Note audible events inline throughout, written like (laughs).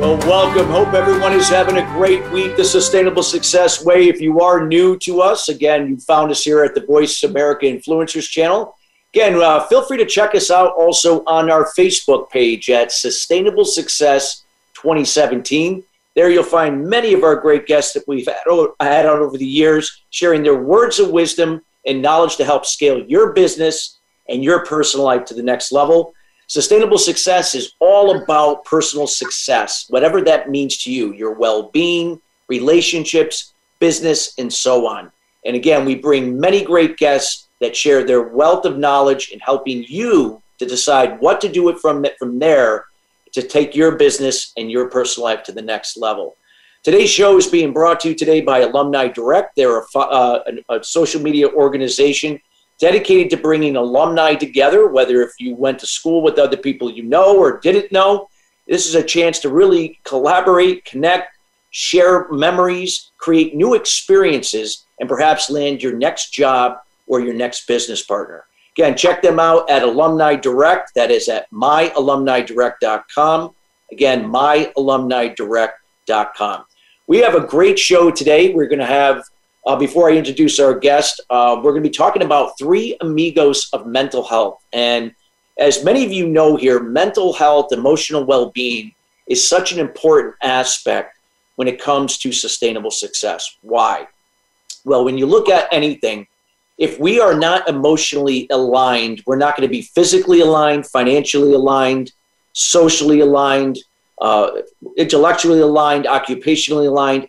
Well, welcome. Hope everyone is having a great week. The Sustainable Success Way. If you are new to us, again, you found us here at the Voice America Influencers channel. Again, uh, feel free to check us out also on our Facebook page at Sustainable Success 2017. There you'll find many of our great guests that we've had, had on over the years, sharing their words of wisdom and knowledge to help scale your business and your personal life to the next level. Sustainable success is all about personal success, whatever that means to you, your well being, relationships, business, and so on. And again, we bring many great guests that share their wealth of knowledge in helping you to decide what to do it from, from there to take your business and your personal life to the next level. Today's show is being brought to you today by Alumni Direct. They're a, uh, a, a social media organization dedicated to bringing alumni together, whether if you went to school with other people you know or didn't know. This is a chance to really collaborate, connect, share memories, create new experiences, and perhaps land your next job or your next business partner. Again, check them out at Alumni Direct. That is at myalumnidirect.com. Again, myalumnidirect.com. We have a great show today. We're going to have uh, before I introduce our guest, uh, we're going to be talking about three amigos of mental health. And as many of you know here, mental health, emotional well being is such an important aspect when it comes to sustainable success. Why? Well, when you look at anything, if we are not emotionally aligned, we're not going to be physically aligned, financially aligned, socially aligned, uh, intellectually aligned, occupationally aligned,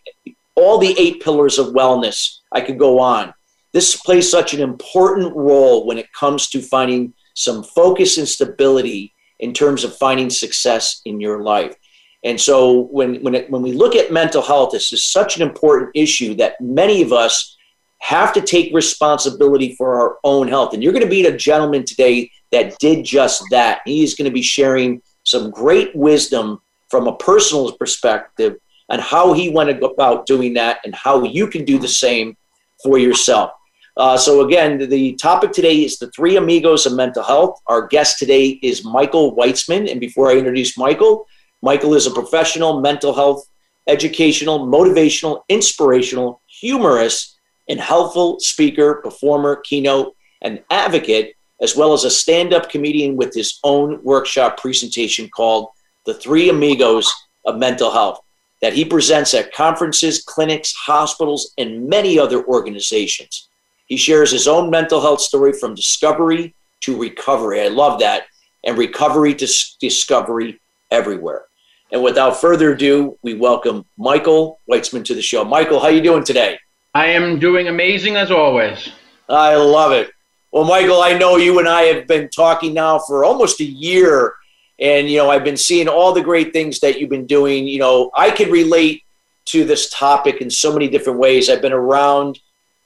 all the eight pillars of wellness. I could go on. This plays such an important role when it comes to finding some focus and stability in terms of finding success in your life. And so when when it, when we look at mental health, this is such an important issue that many of us have to take responsibility for our own health. And you're going to meet a gentleman today that did just that. He is going to be sharing some great wisdom from a personal perspective and how he went about doing that and how you can do the same for yourself. Uh, so, again, the topic today is the three amigos of mental health. Our guest today is Michael Weitzman. And before I introduce Michael, Michael is a professional mental health, educational, motivational, inspirational, humorous, and helpful speaker, performer, keynote, and advocate, as well as a stand up comedian with his own workshop presentation called The Three Amigos of Mental Health that he presents at conferences, clinics, hospitals, and many other organizations. He shares his own mental health story from discovery to recovery. I love that. And recovery to discovery everywhere. And without further ado, we welcome Michael Weitzman to the show. Michael, how are you doing today? I am doing amazing as always. I love it. Well, Michael, I know you and I have been talking now for almost a year and, you know, I've been seeing all the great things that you've been doing. You know, I can relate to this topic in so many different ways. I've been around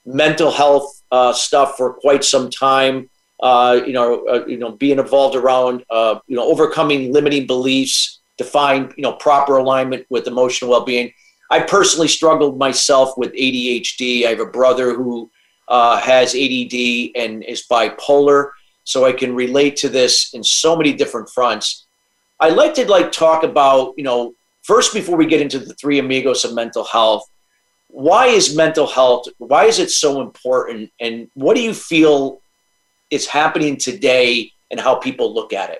mental health uh, stuff for quite some time. Uh, you know, uh, you know, being involved around, uh, you know, overcoming limiting beliefs to find, you know, proper alignment with emotional well-being. I personally struggled myself with ADHD. I have a brother who uh, has ADD and is bipolar, so I can relate to this in so many different fronts. I like to like talk about, you know, first before we get into the three amigos of mental health, why is mental health, why is it so important? And what do you feel is happening today and how people look at it?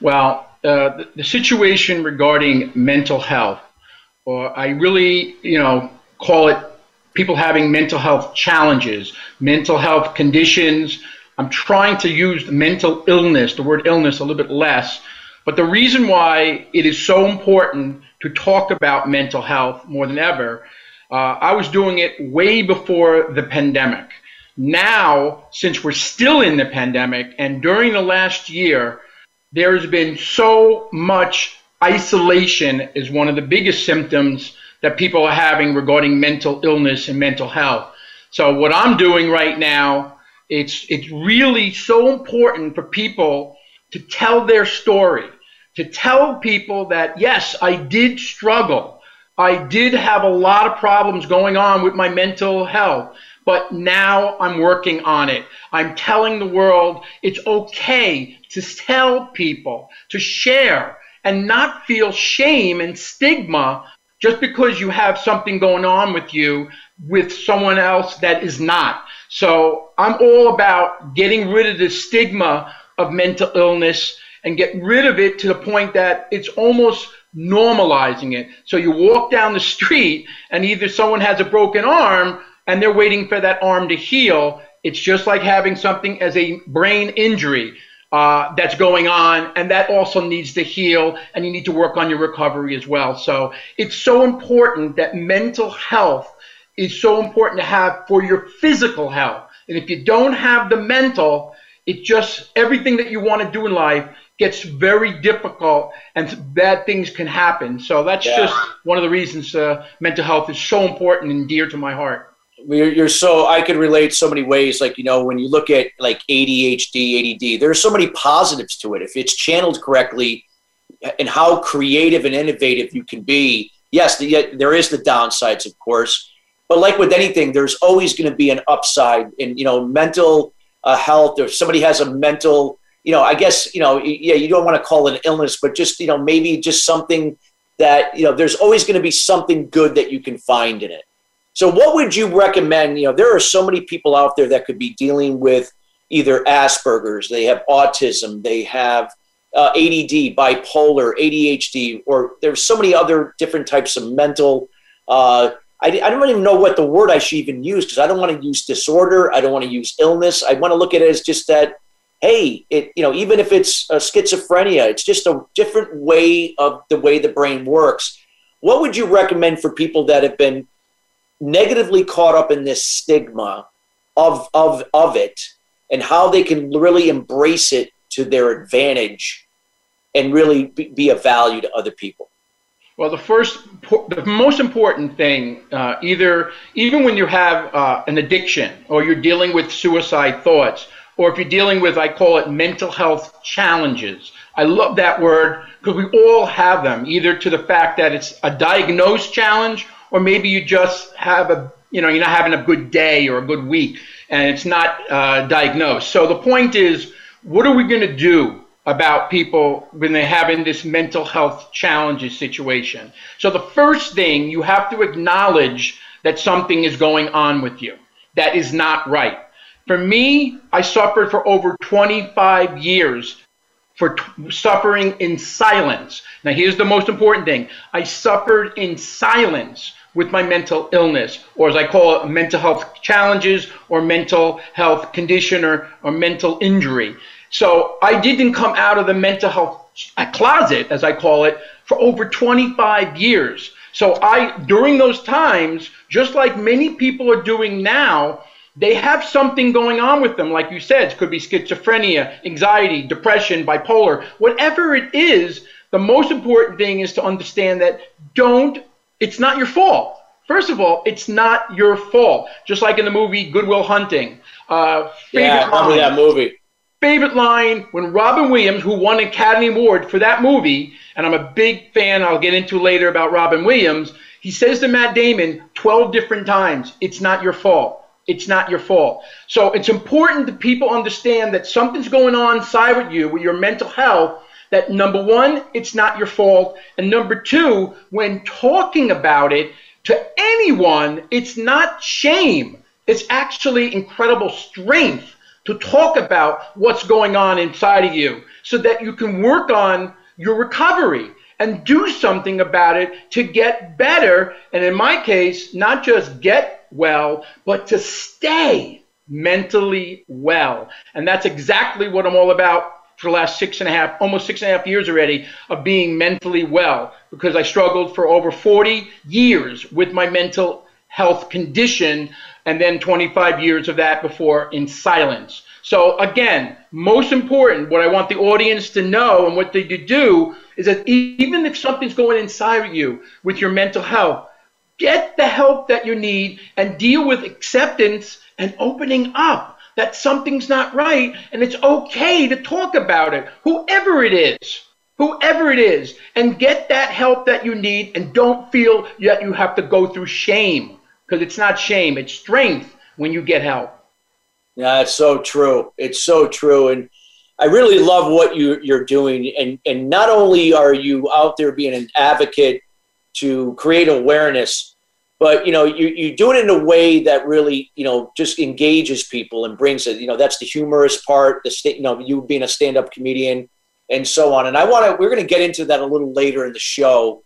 Well, uh, the, the situation regarding mental health, or I really, you know, call it people having mental health challenges, mental health conditions. I'm trying to use the mental illness, the word illness, a little bit less but the reason why it is so important to talk about mental health more than ever, uh, I was doing it way before the pandemic. Now, since we're still in the pandemic and during the last year, there's been so much isolation is one of the biggest symptoms that people are having regarding mental illness and mental health. So what I'm doing right now, it's it's really so important for people to tell their story, to tell people that yes, I did struggle. I did have a lot of problems going on with my mental health, but now I'm working on it. I'm telling the world it's okay to tell people, to share, and not feel shame and stigma just because you have something going on with you with someone else that is not. So I'm all about getting rid of the stigma of mental illness and get rid of it to the point that it's almost normalizing it. So you walk down the street and either someone has a broken arm and they're waiting for that arm to heal. It's just like having something as a brain injury uh, that's going on, and that also needs to heal, and you need to work on your recovery as well. So it's so important that mental health is so important to have for your physical health. And if you don't have the mental, it just everything that you want to do in life gets very difficult and bad things can happen. So that's yeah. just one of the reasons uh, mental health is so important and dear to my heart you're, you're so I could relate so many ways. Like you know, when you look at like ADHD, ADD, there's so many positives to it if it's channeled correctly, and how creative and innovative you can be. Yes, the, there is the downsides, of course, but like with anything, there's always going to be an upside. In you know, mental uh, health, if somebody has a mental, you know, I guess you know, yeah, you don't want to call it an illness, but just you know, maybe just something that you know, there's always going to be something good that you can find in it. So, what would you recommend? You know, there are so many people out there that could be dealing with either Asperger's, they have autism, they have uh, ADD, bipolar, ADHD, or there's so many other different types of mental. Uh, I, I don't even know what the word I should even use because I don't want to use disorder. I don't want to use illness. I want to look at it as just that. Hey, it you know even if it's a schizophrenia, it's just a different way of the way the brain works. What would you recommend for people that have been negatively caught up in this stigma of of of it and how they can really embrace it to their advantage and really be, a value to other people well the first the most important thing uh, either even when you have uh, an addiction or you're dealing with suicide thoughts or if you're dealing with i call it mental health challenges i love that word because we all have them either to the fact that it's a diagnosed challenge or maybe you just have a you know you're not having a good day or a good week and it's not uh, diagnosed. So the point is what are we going to do about people when they're having this mental health challenges situation. So the first thing you have to acknowledge that something is going on with you. That is not right. For me i suffered for over 25 years for suffering in silence. Now here's the most important thing. I suffered in silence with my mental illness, or as I call it, mental health challenges or mental health condition or, or mental injury. So I didn't come out of the mental health closet, as I call it, for over 25 years. So I, during those times, just like many people are doing now, they have something going on with them. Like you said, it could be schizophrenia, anxiety, depression, bipolar, whatever it is. The most important thing is to understand that don't it's not your fault. First of all, it's not your fault. Just like in the movie Good Will Hunting. Uh, yeah, I remember that movie. Favorite line when Robin Williams, who won an Academy Award for that movie, and I'm a big fan, I'll get into later about Robin Williams, he says to Matt Damon 12 different times, It's not your fault. It's not your fault. So it's important that people understand that something's going on inside with you, with your mental health, that number one, it's not your fault. And number two, when talking about it to anyone, it's not shame. It's actually incredible strength to talk about what's going on inside of you so that you can work on your recovery and do something about it to get better. And in my case, not just get well, but to stay mentally well. And that's exactly what I'm all about for the last six and a half, almost six and a half years already of being mentally well because I struggled for over 40 years with my mental health condition and then 25 years of that before in silence. So again, most important, what I want the audience to know and what they to do is that even if something's going inside of you with your mental health, get the help that you need and deal with acceptance and opening up that something's not right and it's okay to talk about it, whoever it is, whoever it is, and get that help that you need and don't feel that you have to go through shame because it's not shame, it's strength when you get help. Yeah, it's so true. It's so true. And I really love what you, you're doing. And, and not only are you out there being an advocate to create awareness, but you know you, you do it in a way that really you know just engages people and brings it you know that's the humorous part the state you know you being a stand-up comedian and so on and i want to we're going to get into that a little later in the show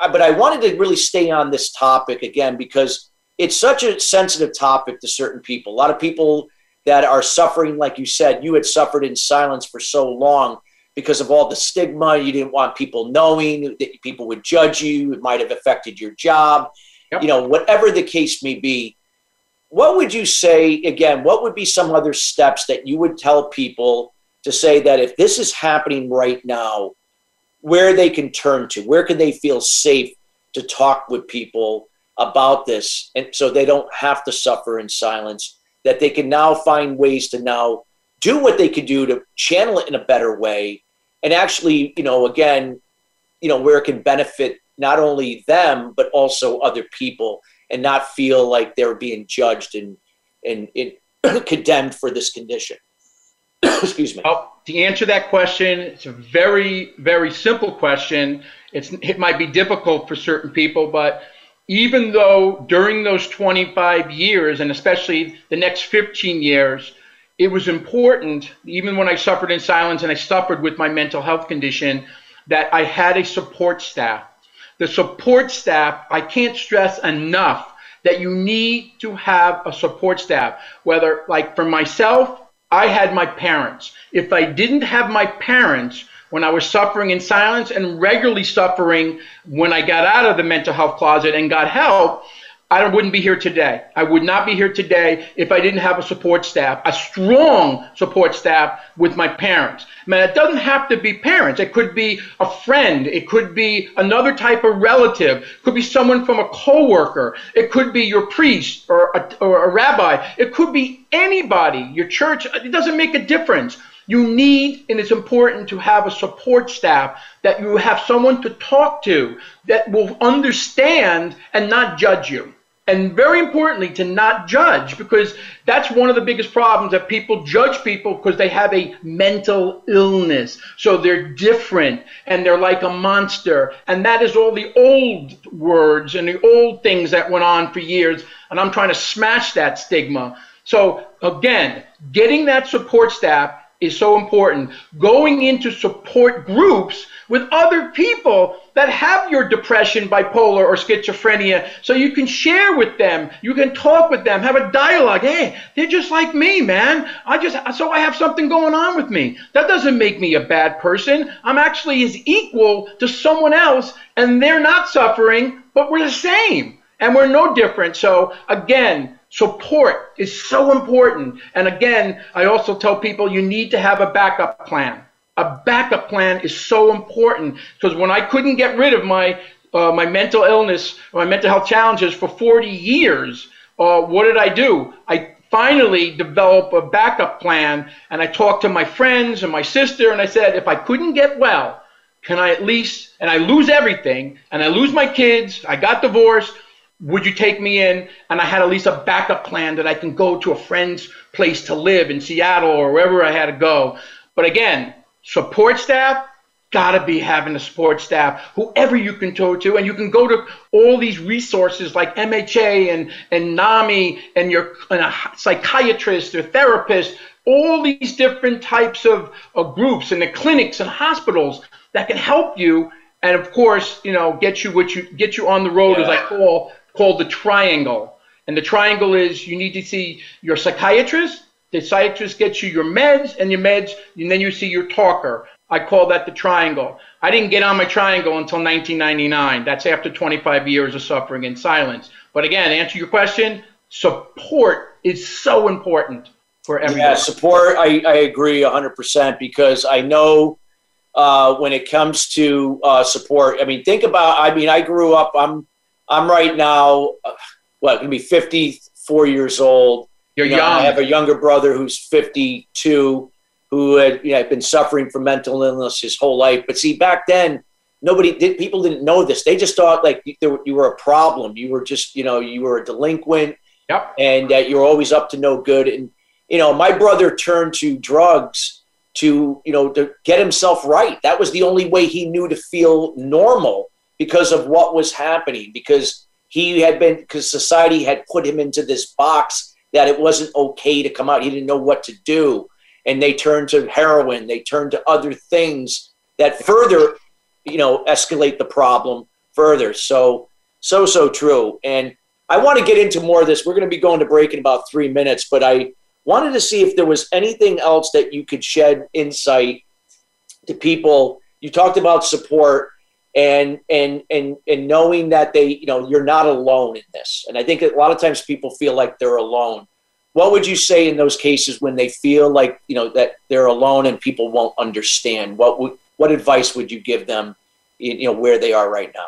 uh, but i wanted to really stay on this topic again because it's such a sensitive topic to certain people. A lot of people that are suffering like you said you had suffered in silence for so long because of all the stigma. You didn't want people knowing that people would judge you. It might have affected your job. Yep. you know, whatever the case may be, what would you say, again, what would be some other steps that you would tell people to say that if this is happening right now, where they can turn to, where can they feel safe to talk with people about this and so they don't have to suffer in silence, that they can now find ways to now do what they could do to channel it in a better way and actually, you know, again, you know, where it can benefit not only them but also other people and not feel like they're being judged and and, and (clears throat) condemned for this condition. (clears throat) Excuse me. Well, to answer that question it's a very very simple question. It's it might be difficult for certain people but even though during those 25 years and especially the next 15 years it was important even when i suffered in silence and i suffered with my mental health condition that i had a support staff the support staff, I can't stress enough that you need to have a support staff. Whether, like for myself, I had my parents. If I didn't have my parents when I was suffering in silence and regularly suffering when I got out of the mental health closet and got help, I wouldn't be here today. I would not be here today if I didn't have a support staff, a strong support staff with my parents. Man, it doesn't have to be parents. It could be a friend. It could be another type of relative. It could be someone from a coworker. It could be your priest or a, or a rabbi. It could be anybody, your church. It doesn't make a difference. You need, and it's important to have a support staff that you have someone to talk to that will understand and not judge you. And very importantly, to not judge, because that's one of the biggest problems that people judge people because they have a mental illness. So they're different and they're like a monster. And that is all the old words and the old things that went on for years. And I'm trying to smash that stigma. So again, getting that support staff is so important. Going into support groups with other people that have your depression, bipolar, or schizophrenia, so you can share with them, you can talk with them, have a dialogue. Hey, they're just like me, man. I just so I have something going on with me. That doesn't make me a bad person. I'm actually as equal to someone else, and they're not suffering, but we're the same, and we're no different. So again, Support is so important. And again, I also tell people you need to have a backup plan. A backup plan is so important because when I couldn't get rid of my uh, my mental illness, my mental health challenges for 40 years, uh, what did I do? I finally developed a backup plan and I talked to my friends and my sister and I said, if I couldn't get well, can I at least, and I lose everything, and I lose my kids, I got divorced, would you take me in? And I had at least a backup plan that I can go to a friend's place to live in Seattle or wherever I had to go. But again, support staff, gotta be having a support staff, whoever you can go to, and you can go to all these resources like MHA and, and NAMI and your and a psychiatrist or therapist, all these different types of, of groups and the clinics and hospitals that can help you and of course, you know, get you what you get you on the road yeah. as I call called the triangle. And the triangle is you need to see your psychiatrist, the psychiatrist gets you your meds, and your meds, and then you see your talker. I call that the triangle. I didn't get on my triangle until 1999. That's after 25 years of suffering in silence. But again, answer your question, support is so important for everyone. Yeah, support, I, I agree 100% because I know uh, when it comes to uh, support, I mean, think about, I mean, I grew up, I'm I'm right now, uh, what, gonna be 54 years old. You're You know, young. I have a younger brother who's 52 who had you know, been suffering from mental illness his whole life. But see, back then, nobody did. People didn't know this. They just thought like you, you were a problem. You were just, you know, you were a delinquent, Yep. and that you're always up to no good. And you know, my brother turned to drugs to, you know, to get himself right. That was the only way he knew to feel normal because of what was happening. Because he had been, because society had put him into this box that it wasn't okay to come out. He didn't know what to do. And they turned to heroin, they turned to other things that further, you know, escalate the problem further. So, so, so true. And I want to get into more of this. We're going to be going to break in about three minutes, but I wanted to see if there was anything else that you could shed insight to people. You talked about support and and and and knowing that they you know you're not alone in this and i think a lot of times people feel like they're alone what would you say in those cases when they feel like you know that they're alone and people won't understand what would what advice would you give them you know where they are right now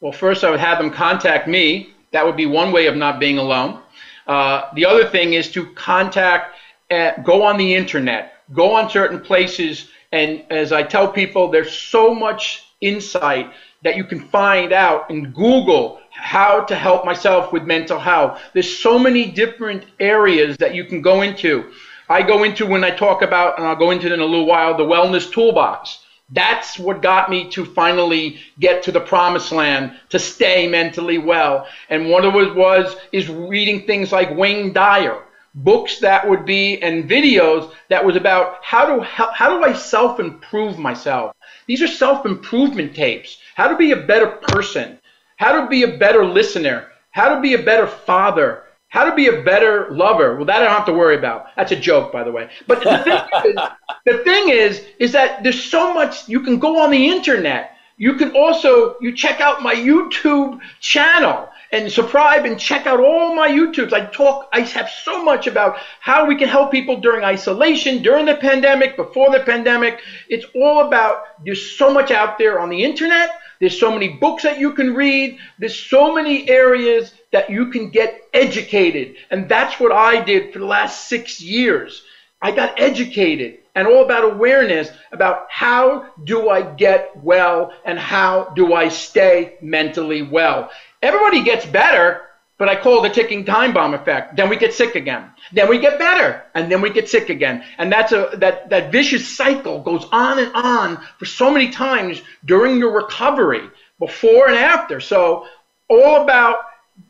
Well, first, I would have them contact me. That would be one way of not being alone. Uh, the other thing is to contact, uh, go on the internet, go on certain places. And as I tell people, there's so much insight that you can find out in Google how to help myself with mental health. There's so many different areas that you can go into. I go into when I talk about, and I'll go into it in a little while, the wellness toolbox. That's what got me to finally get to the promised land, to stay mentally well. And one of it was is reading things like Wayne Dyer, books that would be and videos that was about how do how, how do I self improve myself. These are self improvement tapes. How to be a better person, how to be a better listener, how to be a better father, how to be a better lover. Well, that I don't have to worry about. That's a joke, by the way. But the thing (laughs) is, the thing is, is that there's so much you can go on the internet. You can also you check out my YouTube channel and subscribe and check out all my YouTubes. I talk, I have so much about how we can help people during isolation, during the pandemic, before the pandemic. It's all about there's so much out there on the internet. There's so many books that you can read. There's so many areas that you can get educated. And that's what I did for the last six years. I got educated and all about awareness about how do I get well and how do I stay mentally well. Everybody gets better, but I call the ticking time bomb effect. Then we get sick again. Then we get better, and then we get sick again. And that's a that that vicious cycle goes on and on for so many times during your recovery, before and after. So all about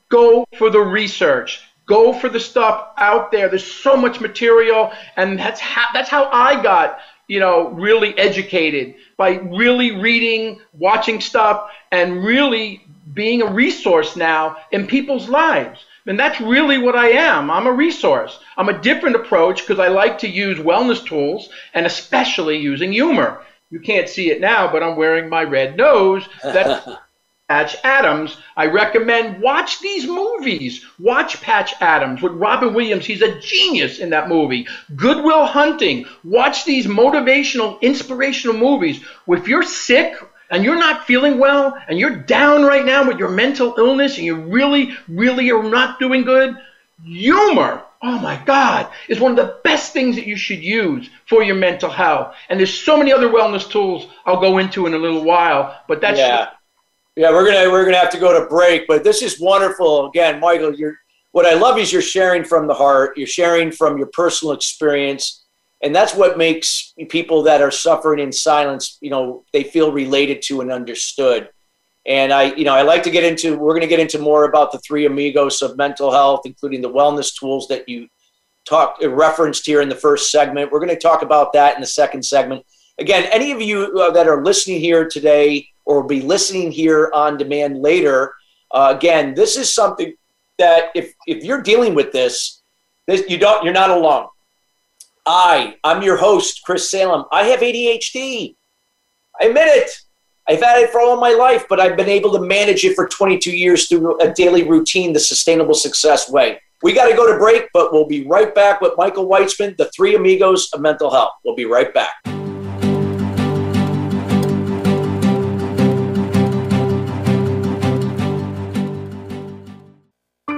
go for the research go for the stuff out there there's so much material and that's how that's how i got you know really educated by really reading watching stuff and really being a resource now in people's lives and that's really what i am i'm a resource i'm a different approach because i like to use wellness tools and especially using humor you can't see it now but i'm wearing my red nose that's (laughs) Patch Adams. I recommend watch these movies. Watch Patch Adams with Robin Williams. He's a genius in that movie. Good Will Hunting. Watch these motivational, inspirational movies. If you're sick and you're not feeling well and you're down right now with your mental illness and you really, really are not doing good, humor oh my God, is one of the best things that you should use for your mental health. And there's so many other wellness tools I'll go into in a little while, but that's yeah. Yeah, we're gonna we're gonna have to go to break, but this is wonderful. Again, Michael, you're what I love is you're sharing from the heart. You're sharing from your personal experience, and that's what makes people that are suffering in silence. You know, they feel related to and understood. And I, you know, I like to get into. We're going to get into more about the three amigos of mental health, including the wellness tools that you talked referenced here in the first segment. We're going to talk about that in the second segment. Again, any of you uh, that are listening here today or be listening here on demand later. Uh, again, this is something that if if you're dealing with this, this you don't you're not alone. I I'm your host, Chris Salem. I have ADHD. I admit it. I've had it for all my life, but I've been able to manage it for 22 years through a daily routine, the sustainable success way. We got to go to break, but we'll be right back with Michael Weitzman, the three amigos of mental health. We'll be right back.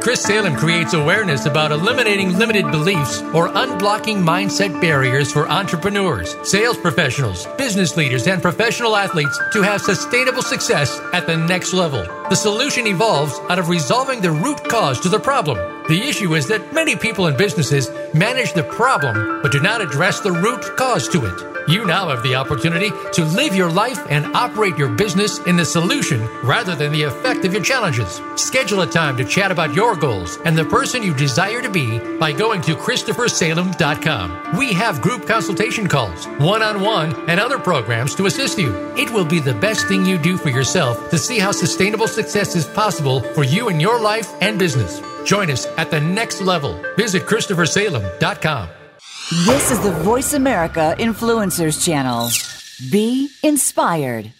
Chris Salem creates awareness about eliminating limited beliefs or unblocking mindset barriers for entrepreneurs, sales professionals, business leaders, and professional athletes to have sustainable success at the next level. The solution evolves out of resolving the root cause to the problem. The issue is that many people and businesses manage the problem but do not address the root cause to it. You now have the opportunity to live your life and operate your business in the solution rather than the effect of your challenges. Schedule a time to chat about your goals and the person you desire to be by going to ChristopherSalem.com. We have group consultation calls, one on one, and other programs to assist you. It will be the best thing you do for yourself to see how sustainable success is possible for you in your life and business. Join us at the next level. Visit ChristopherSalem.com. This is the Voice America Influencers Channel. Be inspired.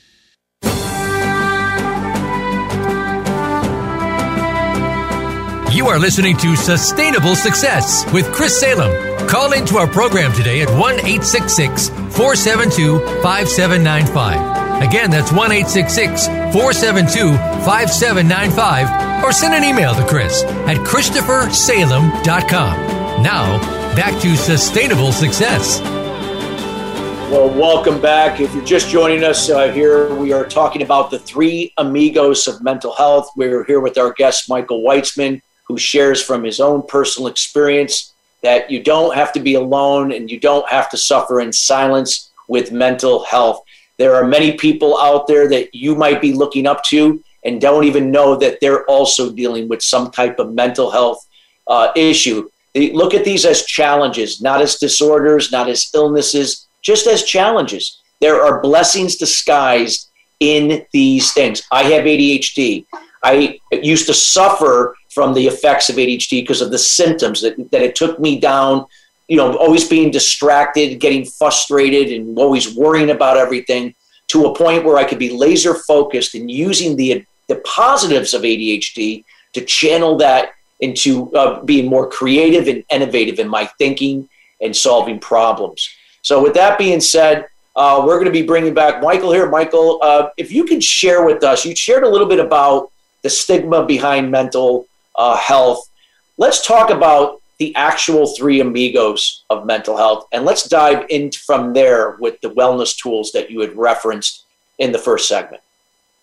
You are listening to Sustainable Success with Chris Salem. Call into our program today at 1 866 472 5795. Again, that's 1 866 472 5795. Or send an email to Chris at ChristopherSalem.com. Now, back to Sustainable Success. Well, welcome back. If you're just joining us uh, here, we are talking about the three amigos of mental health. We're here with our guest, Michael Weitzman, who shares from his own personal experience that you don't have to be alone and you don't have to suffer in silence with mental health. There are many people out there that you might be looking up to and don't even know that they're also dealing with some type of mental health uh, issue. They look at these as challenges, not as disorders, not as illnesses, just as challenges. There are blessings disguised in these things. I have ADHD. I used to suffer from the effects of ADHD because of the symptoms that, that it took me down, you know, always being distracted, getting frustrated, and always worrying about everything to a point where I could be laser focused and using the, the positives of ADHD to channel that into uh, being more creative and innovative in my thinking and solving problems. So, with that being said, uh, we're going to be bringing back Michael here. Michael, uh, if you could share with us, you shared a little bit about the stigma behind mental uh, health. Let's talk about the actual three amigos of mental health, and let's dive in from there with the wellness tools that you had referenced in the first segment.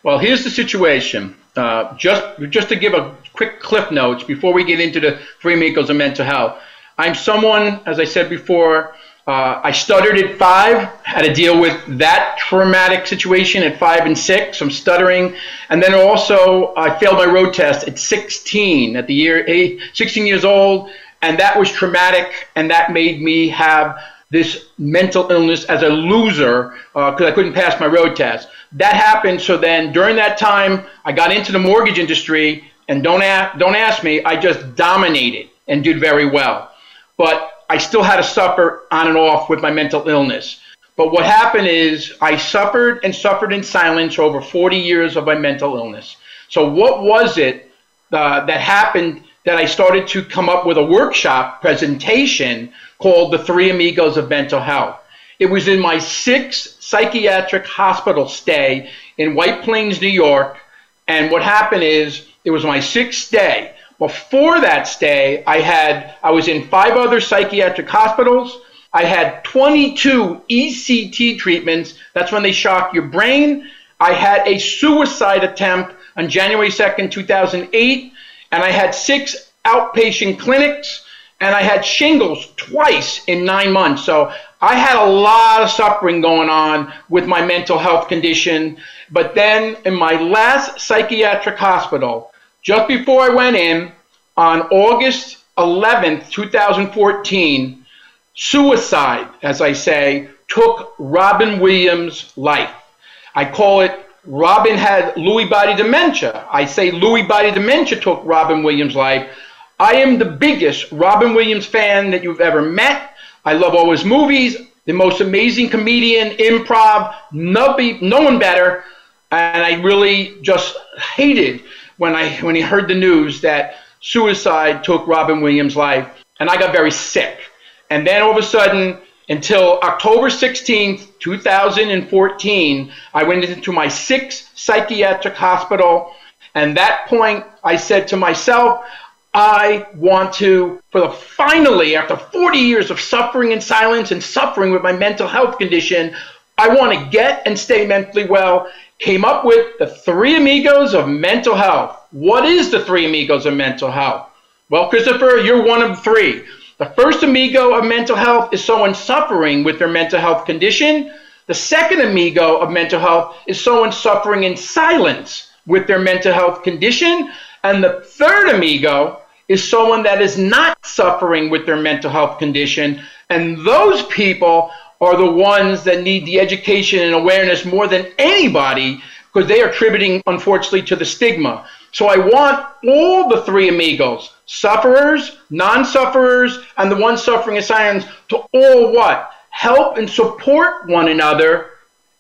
Well, here's the situation. Uh, just just to give a quick cliff notes before we get into the three amigos of mental health. I'm someone, as I said before, uh, I stuttered at five, had to deal with that traumatic situation at five and six, some stuttering. And then also, I failed my road test at 16, at the year eight, 16 years old. And that was traumatic, and that made me have this mental illness as a loser because uh, I couldn't pass my road test. That happened. So then, during that time, I got into the mortgage industry, and don't ask, don't ask me, I just dominated and did very well. But I still had to suffer on and off with my mental illness. But what happened is I suffered and suffered in silence over 40 years of my mental illness. So, what was it uh, that happened that I started to come up with a workshop presentation called The Three Amigos of Mental Health? It was in my sixth psychiatric hospital stay in White Plains, New York. And what happened is it was my sixth day. Before that stay, I had I was in five other psychiatric hospitals. I had 22 ECT treatments. That's when they shock your brain. I had a suicide attempt on January 2nd, 2008, and I had six outpatient clinics, and I had shingles twice in nine months. So I had a lot of suffering going on with my mental health condition. But then in my last psychiatric hospital, just before I went in on August 11th, 2014, suicide, as I say, took Robin Williams' life. I call it Robin had Lewy body dementia. I say Lewy body dementia took Robin Williams' life. I am the biggest Robin Williams fan that you've ever met. I love all his movies, the most amazing comedian, improv, nobody, no one better. And I really just hated when I when he heard the news that suicide took Robin Williams' life, and I got very sick. And then all of a sudden, until October 16th, 2014, I went into my sixth psychiatric hospital. And that point, I said to myself, I want to, for the finally, after 40 years of suffering in silence and suffering with my mental health condition, I want to get and stay mentally well. Came up with the three amigos of mental health. What is the three amigos of mental health? Well, Christopher, you're one of three. The first amigo of mental health is someone suffering with their mental health condition. The second amigo of mental health is someone suffering in silence with their mental health condition. And the third amigo is someone that is not suffering with their mental health condition. And those people are the ones that need the education and awareness more than anybody because they are attributing, unfortunately, to the stigma. So I want all the three amigos, sufferers, non sufferers, and the ones suffering in silence, to all what? Help and support one another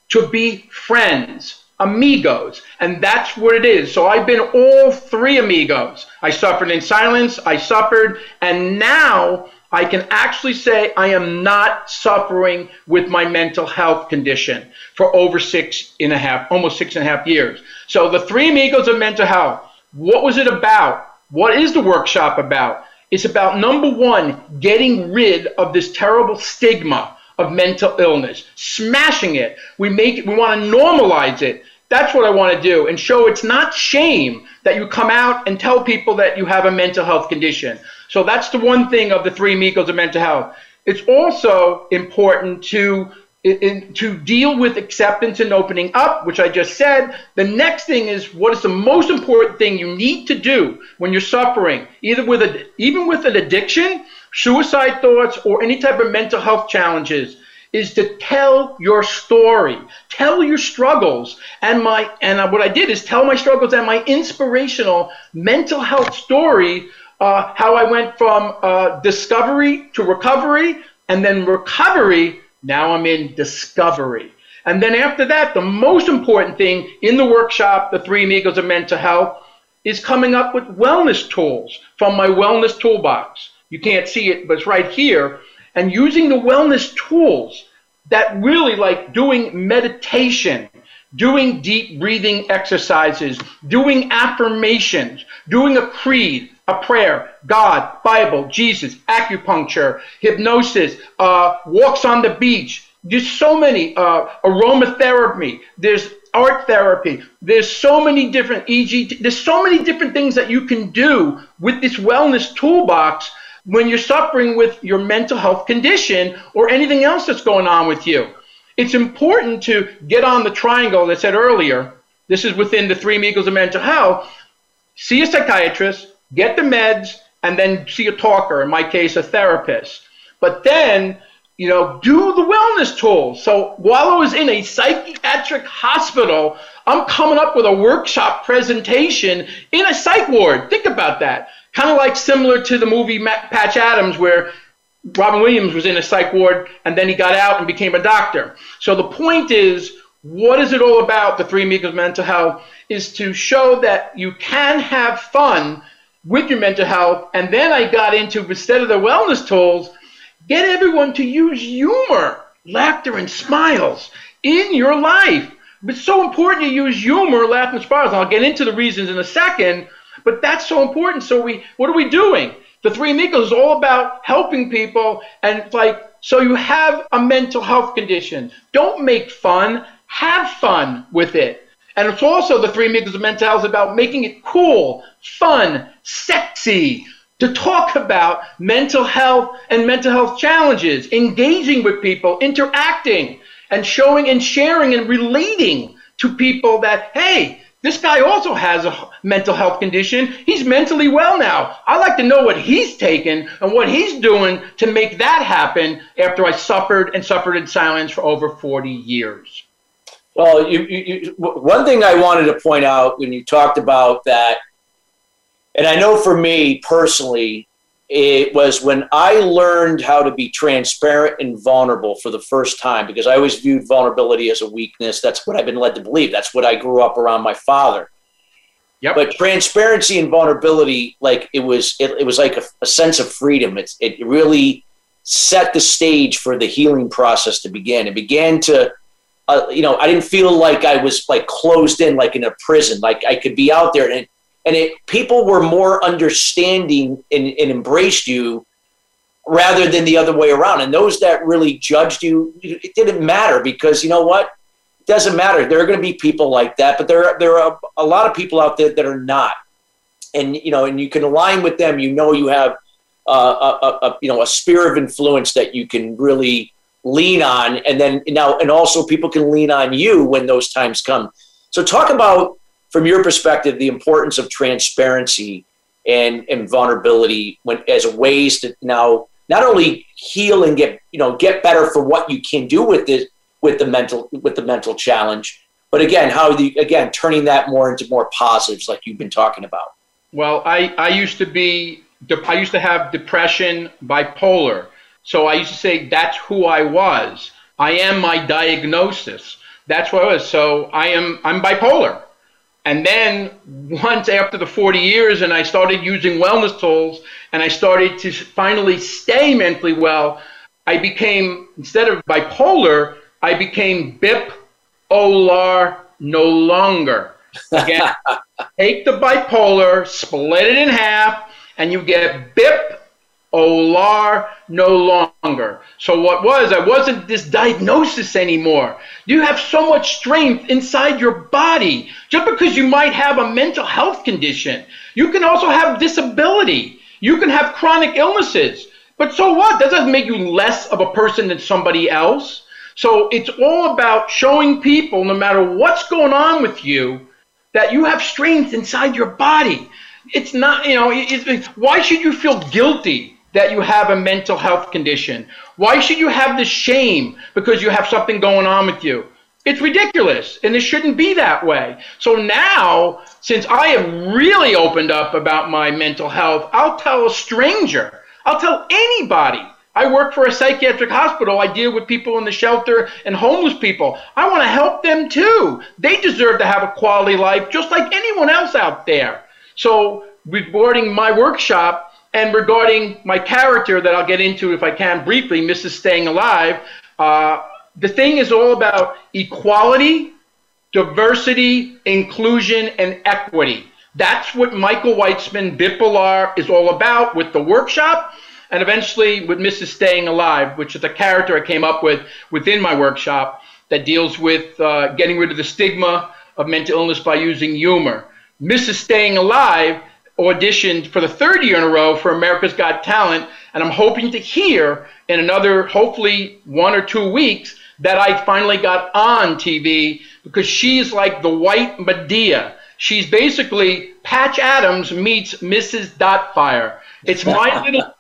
to be friends amigos. And that's what it is. So I've been all three amigos. I suffered in silence, I suffered, and now I can actually say I am not suffering with my mental health condition for over six and a half, almost six and a half years. So the three amigos of mental health, what was it about? What is the workshop about? It's about number one, getting rid of this terrible stigma of mental illness, smashing it. We make it, we want to normalize it. That's what I want to do and show it's not shame that you come out and tell people that you have a mental health condition. So that's the one thing of the three amigos of mental health. It's also important to in, to deal with acceptance and opening up, which I just said. The next thing is what is the most important thing you need to do when you're suffering, either with a, even with an addiction suicide thoughts, or any type of mental health challenges is to tell your story, tell your struggles. And my and what I did is tell my struggles and my inspirational mental health story. Uh, how I went from uh, discovery to recovery, and then recovery. Now I'm in discovery. And then after that, the most important thing in the workshop, the three amigos of mental health, is coming up with wellness tools from my wellness toolbox. You can't see it, but it's right here. And using the wellness tools that really like doing meditation, doing deep breathing exercises, doing affirmations, doing a creed, a prayer, God, Bible, Jesus, acupuncture, hypnosis, uh, walks on the beach. There's so many uh, aromatherapy. There's art therapy. There's so many different EG. There's so many different things that you can do with this wellness toolbox when you're suffering with your mental health condition or anything else that's going on with you. It's important to get on the triangle I said earlier. This is within the three amigos of mental health. See a psychiatrist, get the meds, and then see a talker, in my case, a therapist. But then, you know, do the wellness tools. So while I was in a psychiatric hospital, I'm coming up with a workshop presentation in a psych ward. Think about that. Kind of like similar to the movie Patch Adams, where Robin Williams was in a psych ward and then he got out and became a doctor. So the point is, what is it all about? The Three Amigos Mental Health is to show that you can have fun with your mental health. And then I got into, instead of the wellness tools, get everyone to use humor, laughter, and smiles in your life. It's so important to use humor, laughter, and smiles. I'll get into the reasons in a second. But that's so important. So we, what are we doing? The Three Amigos is all about helping people and like, so you have a mental health condition. Don't make fun. Have fun with it. And it's also the Three Amigos of Mental Health about making it cool, fun, sexy, to talk about mental health and mental health challenges, engaging with people, interacting, and showing and sharing and relating to people that, hey, this guy also has a mental health condition. He's mentally well now. I like to know what he's taken and what he's doing to make that happen after I suffered and suffered in silence for over 40 years. Well, you, you, you, one thing I wanted to point out when you talked about that, and I know for me personally, it was when I learned how to be transparent and vulnerable for the first time because I always viewed vulnerability as a weakness. That's what I've been led to believe. That's what I grew up around my father. Yep. But transparency and vulnerability, like it was, it, it was like a, a sense of freedom. It's it really set the stage for the healing process to begin. It began to, uh, you know, I didn't feel like I was like closed in, like in a prison. Like I could be out there, and and it people were more understanding and, and embraced you rather than the other way around. And those that really judged you, it didn't matter because you know what? It doesn't matter. There are going to be people like that, but there are, there are a lot of people out there that are not. And you know, and you can align with them. You know, you have uh, a, a, you know a sphere of influence that you can really lean on, and then now and also people can lean on you when those times come. So, talk about from your perspective the importance of transparency and, and vulnerability when as ways to now not only heal and get you know get better for what you can do with it with the mental with the mental challenge but again how the again turning that more into more positives like you've been talking about. Well i i used to be i used to have depression bipolar. So i used to say that's who i was. I am my diagnosis. That's what i was. So i am i'm bipolar and then once after the 40 years, and I started using wellness tools, and I started to finally stay mentally well, I became, instead of bipolar, I became bipolar no longer. Again, (laughs) take the bipolar, split it in half, and you get bip Olar no longer. So what was, I wasn't this diagnosis anymore. You have so much strength inside your body. Just because you might have a mental health condition, you can also have disability. You can have chronic illnesses. But so what? That doesn't make you less of a person than somebody else. So it's all about showing people, no matter what's going on with you, that you have strength inside your body. It's not, you know, it, why should you feel guilty that you have a mental health condition? Why should you have the shame because you have something going on with you? It's ridiculous, and it shouldn't be that way. So now, since I have really opened up about my mental health, I'll tell a stranger, I'll tell anybody. I work for a psychiatric hospital. I deal with people in the shelter and homeless people. I want to help them too. They deserve to have a quality life just like anyone else out there. So, regarding my workshop, and regarding my character, that I'll get into if I can briefly, Mrs. Staying Alive, uh, the thing is all about equality, diversity, inclusion, and equity. That's what Michael Weitzman Bipolar is all about with the workshop and eventually with Mrs. Staying Alive, which is a character I came up with within my workshop that deals with uh, getting rid of the stigma of mental illness by using humor. Mrs. Staying Alive auditioned for the third year in a row for America's Got Talent, and I'm hoping to hear in another, hopefully, one or two weeks that I finally got on TV because she's like the white Madea. She's basically Patch Adams meets Mrs. Doubtfire. It's my (laughs) little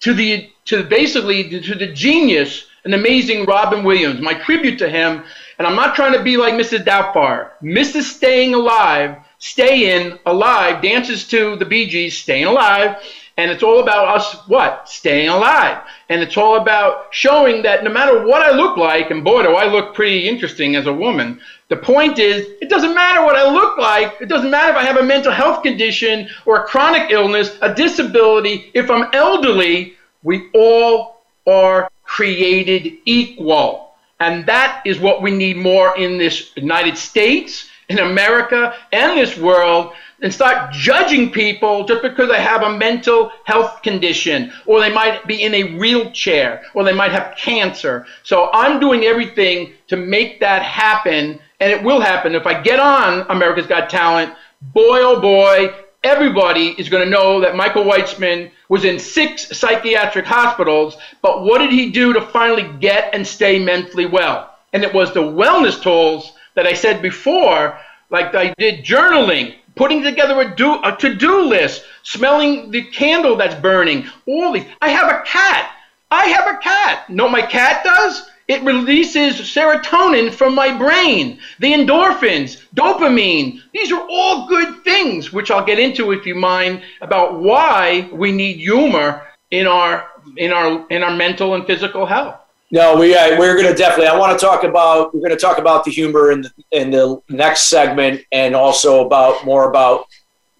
to the to basically to the genius and amazing Robin Williams. My tribute to him, and I'm not trying to be like Mrs. Doubtfire. Mrs. Staying Alive Staying Alive dances to the Bee Gees, Staying Alive. And it's all about us, what? Staying alive. And it's all about showing that no matter what I look like, and boy, do I look pretty interesting as a woman. The point is, it doesn't matter what I look like. It doesn't matter if I have a mental health condition or a chronic illness, a disability. If I'm elderly, we all are created equal. And that is what we need more in this United States in America and this world and start judging people just because they have a mental health condition or they might be in a wheelchair or they might have cancer. So I'm doing everything to make that happen and it will happen. If I get on America's Got Talent, boy oh boy, everybody is going to know that Michael Weitzman was in six psychiatric hospitals, but what did he do to finally get and stay mentally well? And it was the wellness tools that I said before, like I did journaling, putting together a, do, a to-do list, smelling the candle that's burning, all these. I have a cat. I have a cat. Know my cat does? It releases serotonin from my brain, the endorphins, dopamine. These are all good things, which I'll get into if you mind, about why we need humor in our in our in our mental and physical health. No, we uh, we're going to definitely. I want to talk about. We're going to talk about the humor in the, in the next segment, and also about more about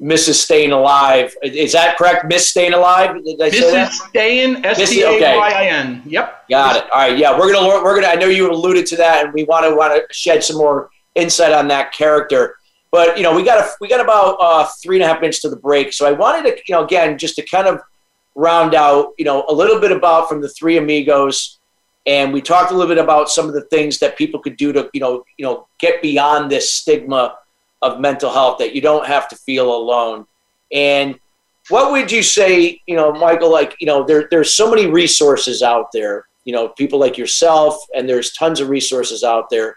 Mrs. Staying Alive. Is that correct? Miss Staying Alive? Did I that? Staying. S T A Y I N. Yep. Got it. All right. Yeah, we're gonna we're gonna. I know you alluded to that, and we want to want to shed some more insight on that character. But you know, we got a, we got about uh, three and a half minutes to the break, so I wanted to you know again just to kind of round out you know a little bit about from the three amigos and we talked a little bit about some of the things that people could do to you know you know get beyond this stigma of mental health that you don't have to feel alone. And what would you say you know michael like you know there, there's so many resources out there you know people like yourself and there's tons of resources out there.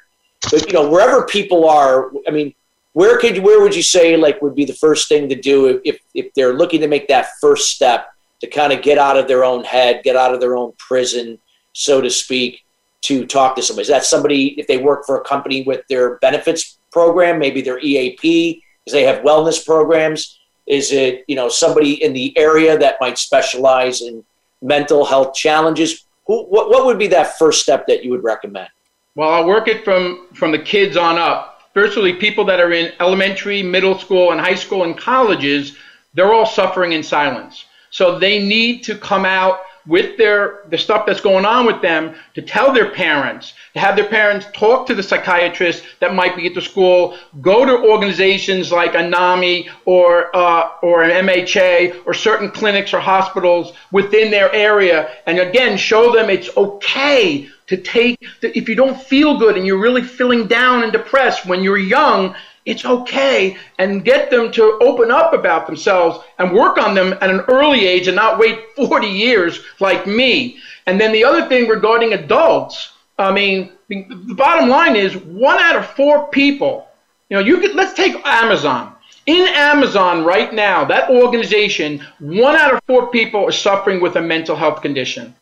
But you know wherever people are i mean where could where would you say like would be the first thing to do if if they're looking to make that first step to kind of get out of their own head get out of their own prison so to speak, to talk to somebody? Is that somebody, if they work for a company with their benefits program, maybe their EAP, because they have wellness programs? Is it, you know, somebody in the area that might specialize in mental health challenges? Who, what, what would be that first step that you would recommend? Well, I'll work it from, from the kids on up. Firstly, people that are in elementary, middle school, and high school and colleges, they're all suffering in silence. So they need to come out with their the stuff that's going on with them to tell their parents to have their parents talk to the psychiatrist that might be at the school go to organizations like a NAMI or uh, or an mha or certain clinics or hospitals within their area and again show them it's okay to take if you don't feel good and you're really feeling down and depressed when you're young it's okay and get them to open up about themselves and work on them at an early age and not wait 40 years like me. And then the other thing regarding adults, I mean, the bottom line is one out of four people, you know, you could, let's take Amazon. In Amazon right now, that organization, one out of four people are suffering with a mental health condition.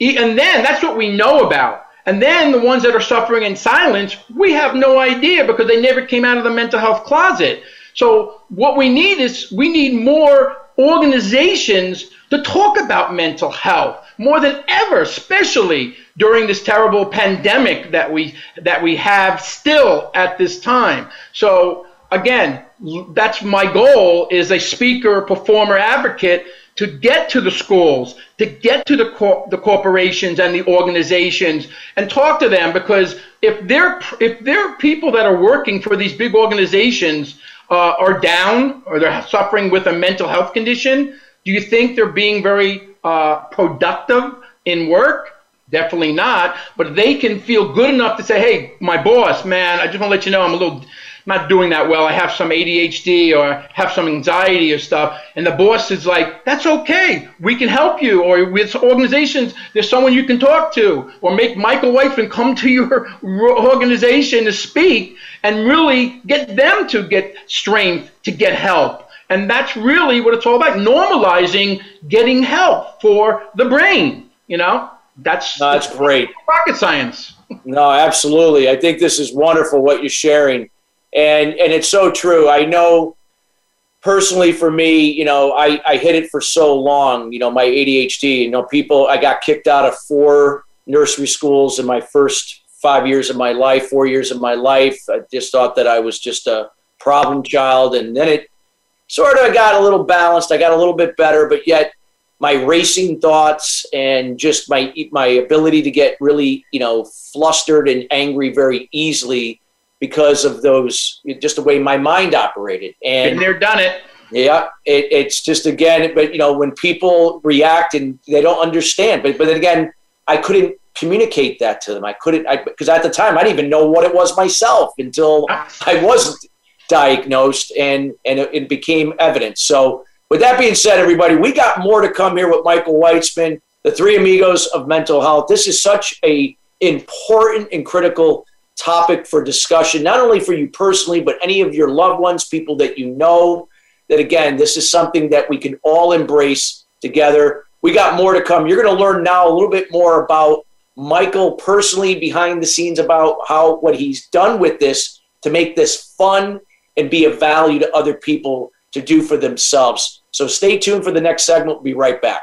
And then that's what we know about. And then the ones that are suffering in silence, we have no idea because they never came out of the mental health closet. So what we need is we need more organizations to talk about mental health more than ever, especially during this terrible pandemic that we that we have still at this time. So again, that's my goal is a speaker, performer, advocate to get to the schools, to get to the, cor- the corporations and the organizations and talk to them because if they're, if they're people that are working for these big organizations uh, are down or they're suffering with a mental health condition, do you think they're being very uh, productive in work? Definitely not. But they can feel good enough to say, hey, my boss, man, I just want to let you know I'm a little not doing that well. I have some ADHD or have some anxiety or stuff. And the boss is like, that's okay. We can help you. Or with organizations, there's someone you can talk to. Or make Michael Weitzman come to your (laughs) organization to speak and really get them to get strength to get help. And that's really what it's all about normalizing getting help for the brain. You know, that's, no, that's great. Rocket science. (laughs) no, absolutely. I think this is wonderful what you're sharing and and it's so true. I know personally for me, you know, I, I hit it for so long, you know, my ADHD, you know, people, I got kicked out of four nursery schools in my first five years of my life, four years of my life. I just thought that I was just a problem child. And then it sort of got a little balanced. I got a little bit better, but yet my racing thoughts and just my, my ability to get really, you know, flustered and angry very easily because of those just the way my mind operated. And Been there, done it. Yeah, it, it's just again, but you know, when people react and they don't understand, but but then again, I couldn't communicate that to them. I couldn't, because at the time I didn't even know what it was myself until ah. I was diagnosed and and it, it became evident. So, with that being said, everybody, we got more to come here with Michael Weitzman, the three amigos of mental health. This is such a important and critical topic for discussion, not only for you personally, but any of your loved ones, people that you know. That again, this is something that we can all embrace together. We got more to come. You're going to learn now a little bit more about Michael personally behind the scenes about how what he's done with this to make this fun and be of value to other people to do for themselves. So stay tuned for the next segment. We'll be right back.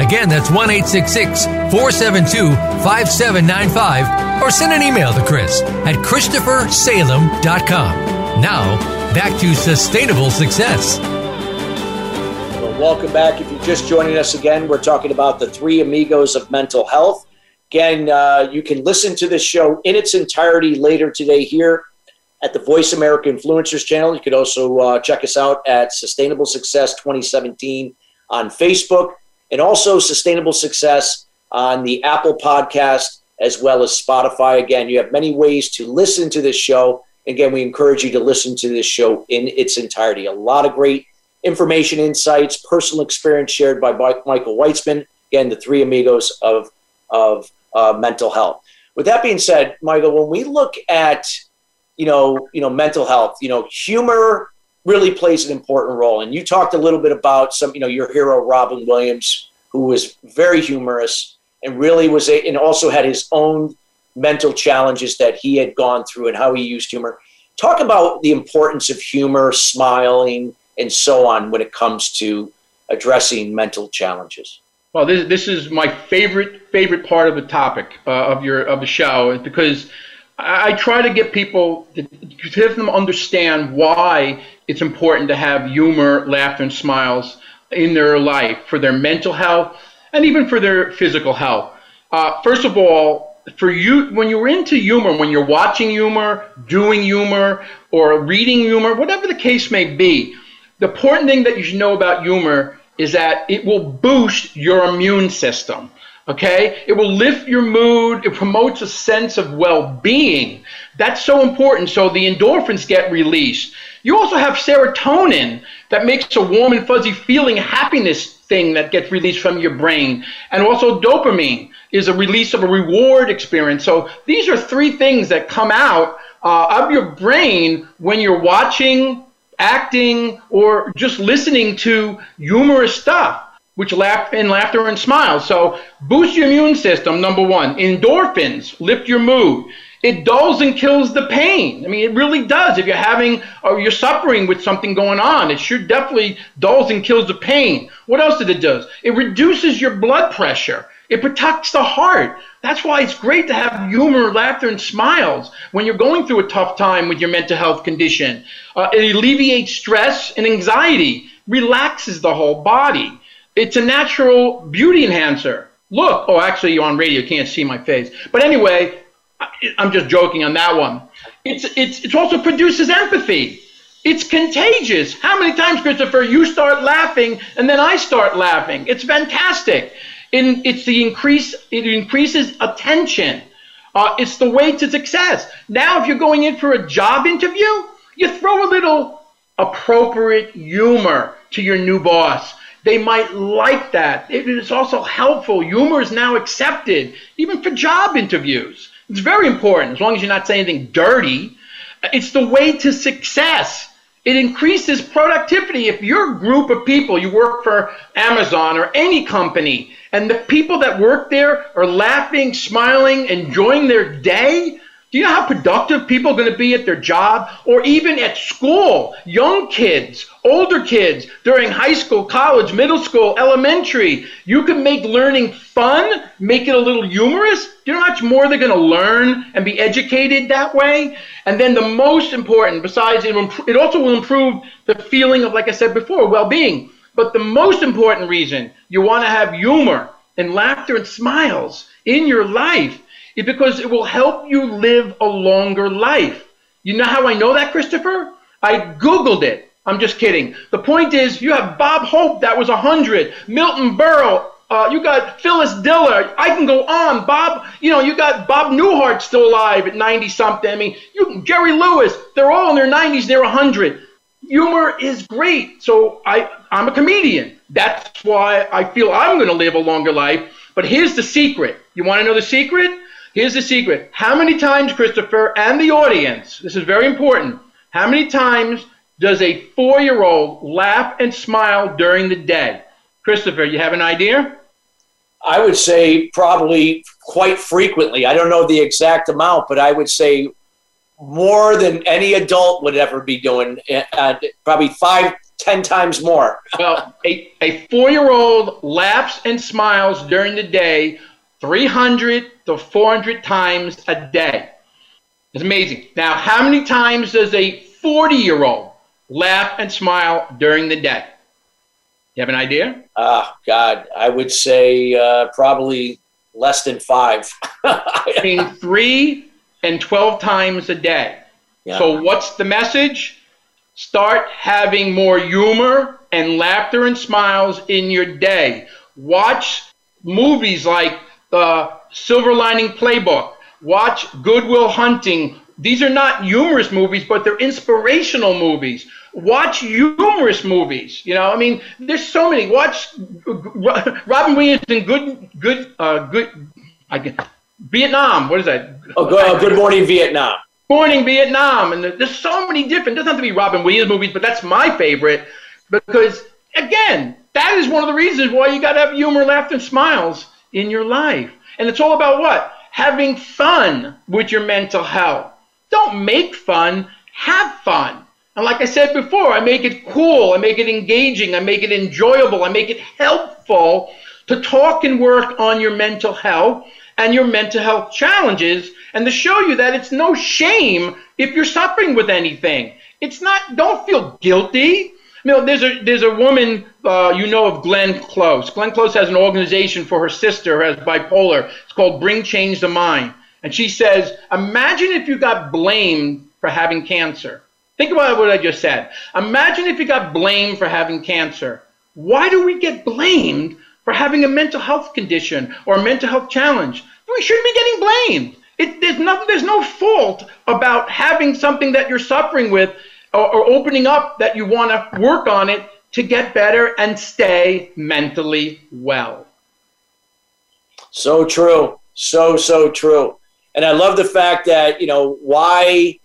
Again, that's 1 866 472 5795. Or send an email to Chris at ChristopherSalem.com. Now, back to Sustainable Success. Well, welcome back. If you're just joining us again, we're talking about the three amigos of mental health. Again, uh, you can listen to this show in its entirety later today here at the Voice America Influencers channel. You could also uh, check us out at Sustainable Success 2017 on Facebook and also Sustainable Success on the Apple Podcast as well as Spotify. Again, you have many ways to listen to this show. Again, we encourage you to listen to this show in its entirety. A lot of great information, insights, personal experience shared by Michael Weitzman. Again, the three amigos of, of uh, mental health. With that being said, Michael, when we look at you know you know mental health, you know humor really plays an important role. And you talked a little bit about some you know your hero Robin Williams, who was very humorous and really was a, and also had his own mental challenges that he had gone through and how he used humor. Talk about the importance of humor, smiling, and so on when it comes to addressing mental challenges. Well, this, this is my favorite favorite part of the topic uh, of your of the show because I, try to get people to, to have them understand why it's important to have humor, laughter, and smiles in their life for their mental health and even for their physical health. Uh, first of all, for you, when you're into humor, when you're watching humor, doing humor, or reading humor, whatever the case may be, the important thing that you should know about humor is that it will boost your immune system. Okay? It will lift your mood. It promotes a sense of well being. That's so important. So the endorphins get released. You also have serotonin that makes a warm and fuzzy feeling, happiness thing that gets released from your brain. And also dopamine is a release of a reward experience. So these are three things that come out uh, of your brain when you're watching acting, or just listening to humorous stuff, which laugh and laughter and smiles. So boost your immune system, number one. Endorphins lift your mood. It dulls and kills the pain. I mean, it really does. If you're having or you're suffering with something going on, it sure definitely dulls and kills the pain. What else did it do? It reduces your blood pressure. It protects the heart. That's why it's great to have humor, laughter, and smiles when you're going through a tough time with your mental health condition. Uh, it alleviates stress and anxiety, relaxes the whole body. It's a natural beauty enhancer. Look, oh, actually, you're on radio, you can't see my face. But anyway, I'm just joking on that one. It's, it's, it also produces empathy. It's contagious. How many times, Christopher, you start laughing and then I start laughing? It's fantastic. In, it's the increase, it increases attention. Uh, it's the way to success. Now, if you're going in for a job interview, you throw a little appropriate humor to your new boss. They might like that. It is also helpful. Humor is now accepted, even for job interviews. It's very important, as long as you're not saying anything dirty. It's the way to success. It increases productivity. If your group of people, you work for Amazon or any company, and the people that work there are laughing, smiling, enjoying their day, Do you know how productive people are going to be at their job or even at school? Young kids, older kids, during high school, college, middle school, elementary. You can make learning fun, make it a little humorous. Do you know how much more they're going to learn and be educated that way? And then the most important, besides it, it also will improve the feeling of, like I said before, well being. But the most important reason you want to have humor and laughter and smiles in your life because it will help you live a longer life. You know how I know that, Christopher? I Googled it. I'm just kidding. The point is, you have Bob Hope, that was 100. Milton Berle, uh, you got Phyllis Diller. I can go on. Bob, you know, you got Bob Newhart still alive at 90 something. I mean, you, Jerry Lewis, they're all in their 90s, they're 100. Humor is great. So I, I'm a comedian. That's why I feel I'm going to live a longer life. But here's the secret. You want to know the secret? Here's the secret. How many times, Christopher, and the audience, this is very important, how many times does a four year old laugh and smile during the day? Christopher, you have an idea? I would say probably quite frequently. I don't know the exact amount, but I would say more than any adult would ever be doing. Uh, probably five, ten times more. (laughs) well, a, a four year old laughs and smiles during the day 300 to 400 times a day. It's amazing. Now, how many times does a 40 year old laugh and smile during the day? You have an idea? Oh, God. I would say uh, probably less than five. (laughs) Between three and 12 times a day. Yeah. So, what's the message? Start having more humor and laughter and smiles in your day. Watch movies like the Silver Lining Playbook. Watch Good Will Hunting. These are not humorous movies, but they're inspirational movies. Watch humorous movies. You know, I mean, there's so many. Watch Robin Williams in Good, Good, uh, Good. I get Vietnam. What is that? Oh, good, uh, good Morning Vietnam. Morning Vietnam, and there's so many different. Doesn't have to be Robin Williams movies, but that's my favorite because again, that is one of the reasons why you got to have humor, laughter, and smiles in your life. And it's all about what? Having fun with your mental health. Don't make fun, have fun. And like I said before, I make it cool, I make it engaging, I make it enjoyable, I make it helpful to talk and work on your mental health and your mental health challenges and to show you that it's no shame if you're suffering with anything. It's not, don't feel guilty. You know, there's a there's a woman uh, you know of Glenn Close. Glenn Close has an organization for her sister who has bipolar. It's called Bring Change to Mind. And she says, imagine if you got blamed for having cancer. Think about what I just said. Imagine if you got blamed for having cancer. Why do we get blamed for having a mental health condition or a mental health challenge? We shouldn't be getting blamed. It, there's, nothing, there's no fault about having something that you're suffering with or, or opening up that you want to work on it to get better and stay mentally well. So true. So, so true. And I love the fact that, you know, why,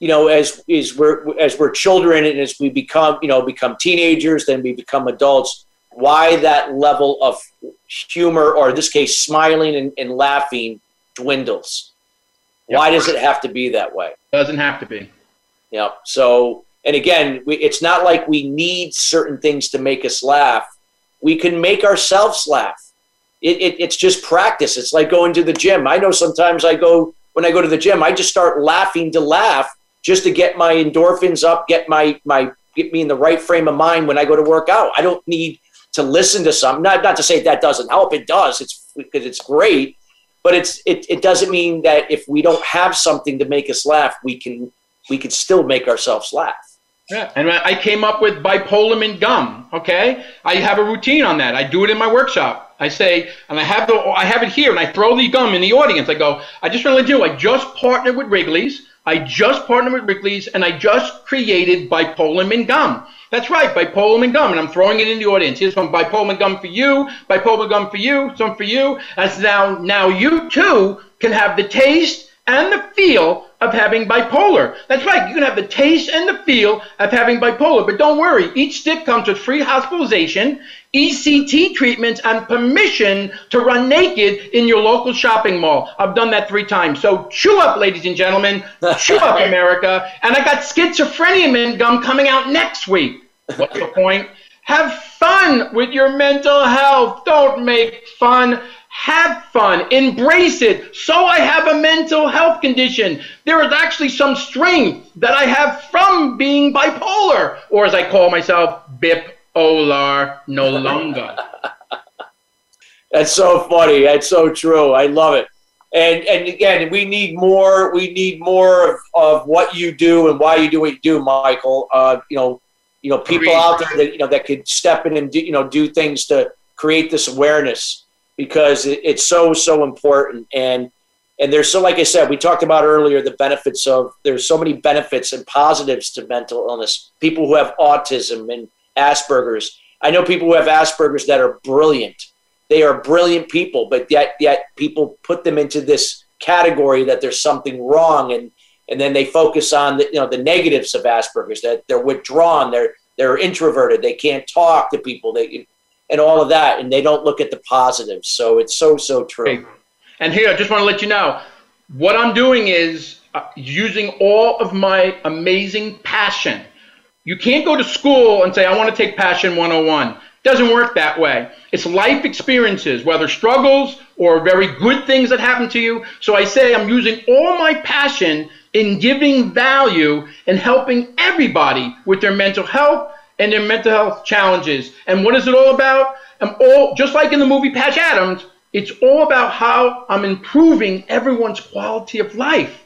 you know, as, as we're, as we're children and as we become, you know, become teenagers, then we become adults, why that level of humor, or in this case, smiling and, and laughing dwindles. Yep. Why does it have to be that way? Doesn't have to be. Yeah. So, and again, we, it's not like we need certain things to make us laugh. We can make ourselves laugh. It, it, it's just practice. It's like going to the gym. I know sometimes I go, when I go to the gym, I just start laughing to laugh just to get my endorphins up, get my, my, get me in the right frame of mind when I go to work out. I don't need to listen to something. Not, not to say that doesn't help. It does. It's because it's great, but it's, it, it doesn't mean that if we don't have something to make us laugh, we can we could still make ourselves laugh. Yeah, and I came up with bipolar and gum. Okay, I have a routine on that. I do it in my workshop. I say, and I have the, I have it here, and I throw the gum in the audience. I go, I just want to let you I just partnered with Wrigley's. I just partnered with Wrigley's, and I just created bipolar gum. That's right, bipolar gum, and I'm throwing it in the audience. Here's some bipolar gum for you, bipolar gum for you, some for you. As now, now you too can have the taste and the feel of having bipolar. That's right, you can have the taste and the feel of having bipolar. But don't worry, each stick comes with free hospitalization, ECT treatments, and permission to run naked in your local shopping mall. I've done that three times. So chew up, ladies and gentlemen. chew up, (laughs) America. And I got schizophrenia mint gum coming out next week. What's the point? Have fun with your mental health. Don't make fun. Have fun. Embrace it. So I have a mental health condition. There is actually some strength that I have from being bipolar, or as I call myself, bipolar no longer. (laughs) That's so funny. That's so true. I love it. And and again, we need more. We need more of, of what you do and why you do what you do, Michael. Uh, you know, you know, people out there that you know that could step in and do, you know do things to create this awareness because it, it's so so important and and there's so like I said we talked about earlier the benefits of there's so many benefits and positives to mental illness. People who have autism and Asperger's. I know people who have Asperger's that are brilliant. They are brilliant people, but yet yet people put them into this category that there's something wrong and and then they focus on the you know the negatives of Asperger's that they're withdrawn, they're they're introverted, they can't talk to people, they and all of that, and they don't look at the positives. So it's so so true. And here, I just want to let you know what I'm doing is uh, using all of my amazing passion. You can't go to school and say I want to take passion 101. Doesn't work that way. It's life experiences, whether struggles or very good things that happen to you. So I say I'm using all my passion in giving value and helping everybody with their mental health and their mental health challenges. And what is it all about? I'm all just like in the movie Patch Adams, it's all about how I'm improving everyone's quality of life.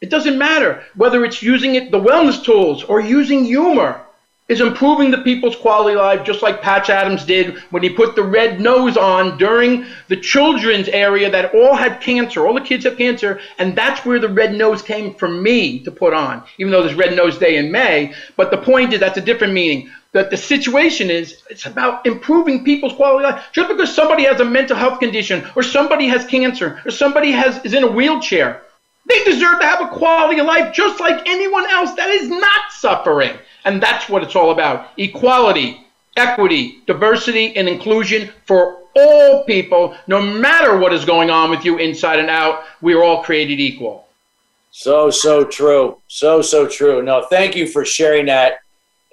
It doesn't matter whether it's using it the wellness tools or using humor is improving the people's quality of life, just like Patch Adams did when he put the red nose on during the children's area that all had cancer. All the kids have cancer, and that's where the red nose came from me to put on, even though there's Red Nose Day in May. But the point is, that's a different meaning. That the situation is, it's about improving people's quality of life. Just because somebody has a mental health condition, or somebody has cancer, or somebody has is in a wheelchair, they deserve to have a quality of life just like anyone else that is not suffering. And that's what it's all about equality, equity, diversity, and inclusion for all people, no matter what is going on with you inside and out. We are all created equal. So, so true. So, so true. No, thank you for sharing that.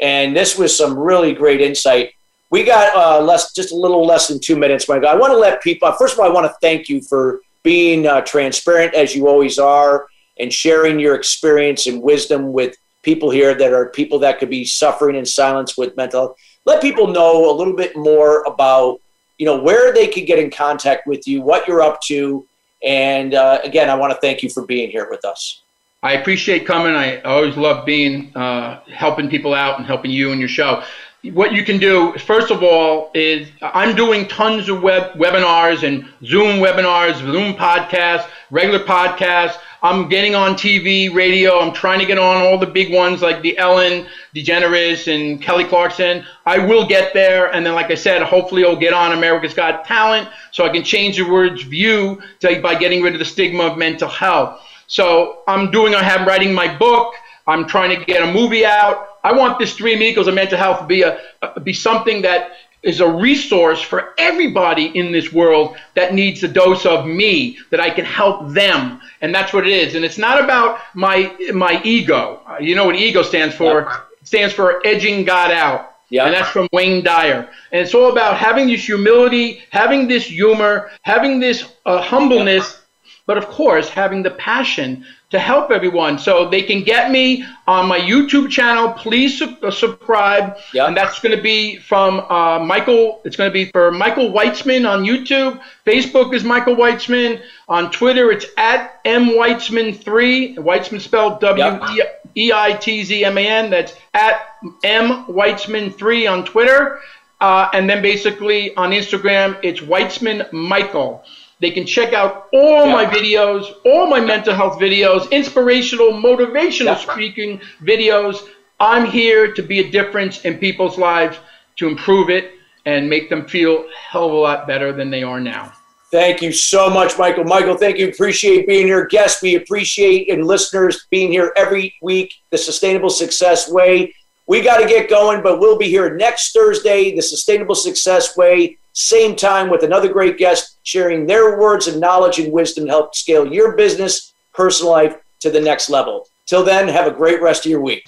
And this was some really great insight. We got uh, less, just a little less than two minutes, my guy. I want to let people, first of all, I want to thank you for being uh, transparent as you always are and sharing your experience and wisdom with people here that are people that could be suffering in silence with mental health. Let people know a little bit more about, you know, where they could get in contact with you, what you're up to. And uh, again, I want to thank you for being here with us. I appreciate coming. I always love being uh, helping people out and helping you and your show. What you can do, first of all, is I'm doing tons of web webinars and Zoom webinars, Zoom podcasts, regular podcasts. I'm getting on TV, radio. I'm trying to get on all the big ones like the Ellen DeGeneres and Kelly Clarkson. I will get there, and then, like I said, hopefully I'll get on America's Got Talent, so I can change the words "view" to, by getting rid of the stigma of mental health. So I'm doing. I have writing my book. I'm trying to get a movie out. I want this Three Amigos of Mental Health to be a be something that is a resource for everybody in this world that needs a dose of me that I can help them. And that's what it is. And it's not about my my ego. You know what ego stands for? It stands for edging God out. Yeah. And that's from Wayne Dyer. And it's all about having this humility, having this humor, having this uh, humbleness, but of course, having the passion to help everyone. So they can get me on my YouTube channel. Please su- uh, subscribe. Yeah. And that's going to be from uh, Michael. It's going to be for Michael Weitzman on YouTube. Facebook is Michael Weitzman. On Twitter, it's at M Weitzman3. Weitzman spelled W E I T Z M A N. That's at M Weitzman3 on Twitter. Uh, and then basically on Instagram, it's Weitzman Michael. They can check out all yeah. my videos, all my mental health videos, inspirational, motivational speaking videos. I'm here to be a difference in people's lives, to improve it and make them feel a hell of a lot better than they are now. Thank you so much, Michael. Michael, thank you. Appreciate being here. Guests, we appreciate and listeners being here every week. The Sustainable Success Way. We got to get going, but we'll be here next Thursday, The Sustainable Success Way, same time with another great guest sharing their words of knowledge and wisdom to help scale your business, personal life to the next level. Till then, have a great rest of your week.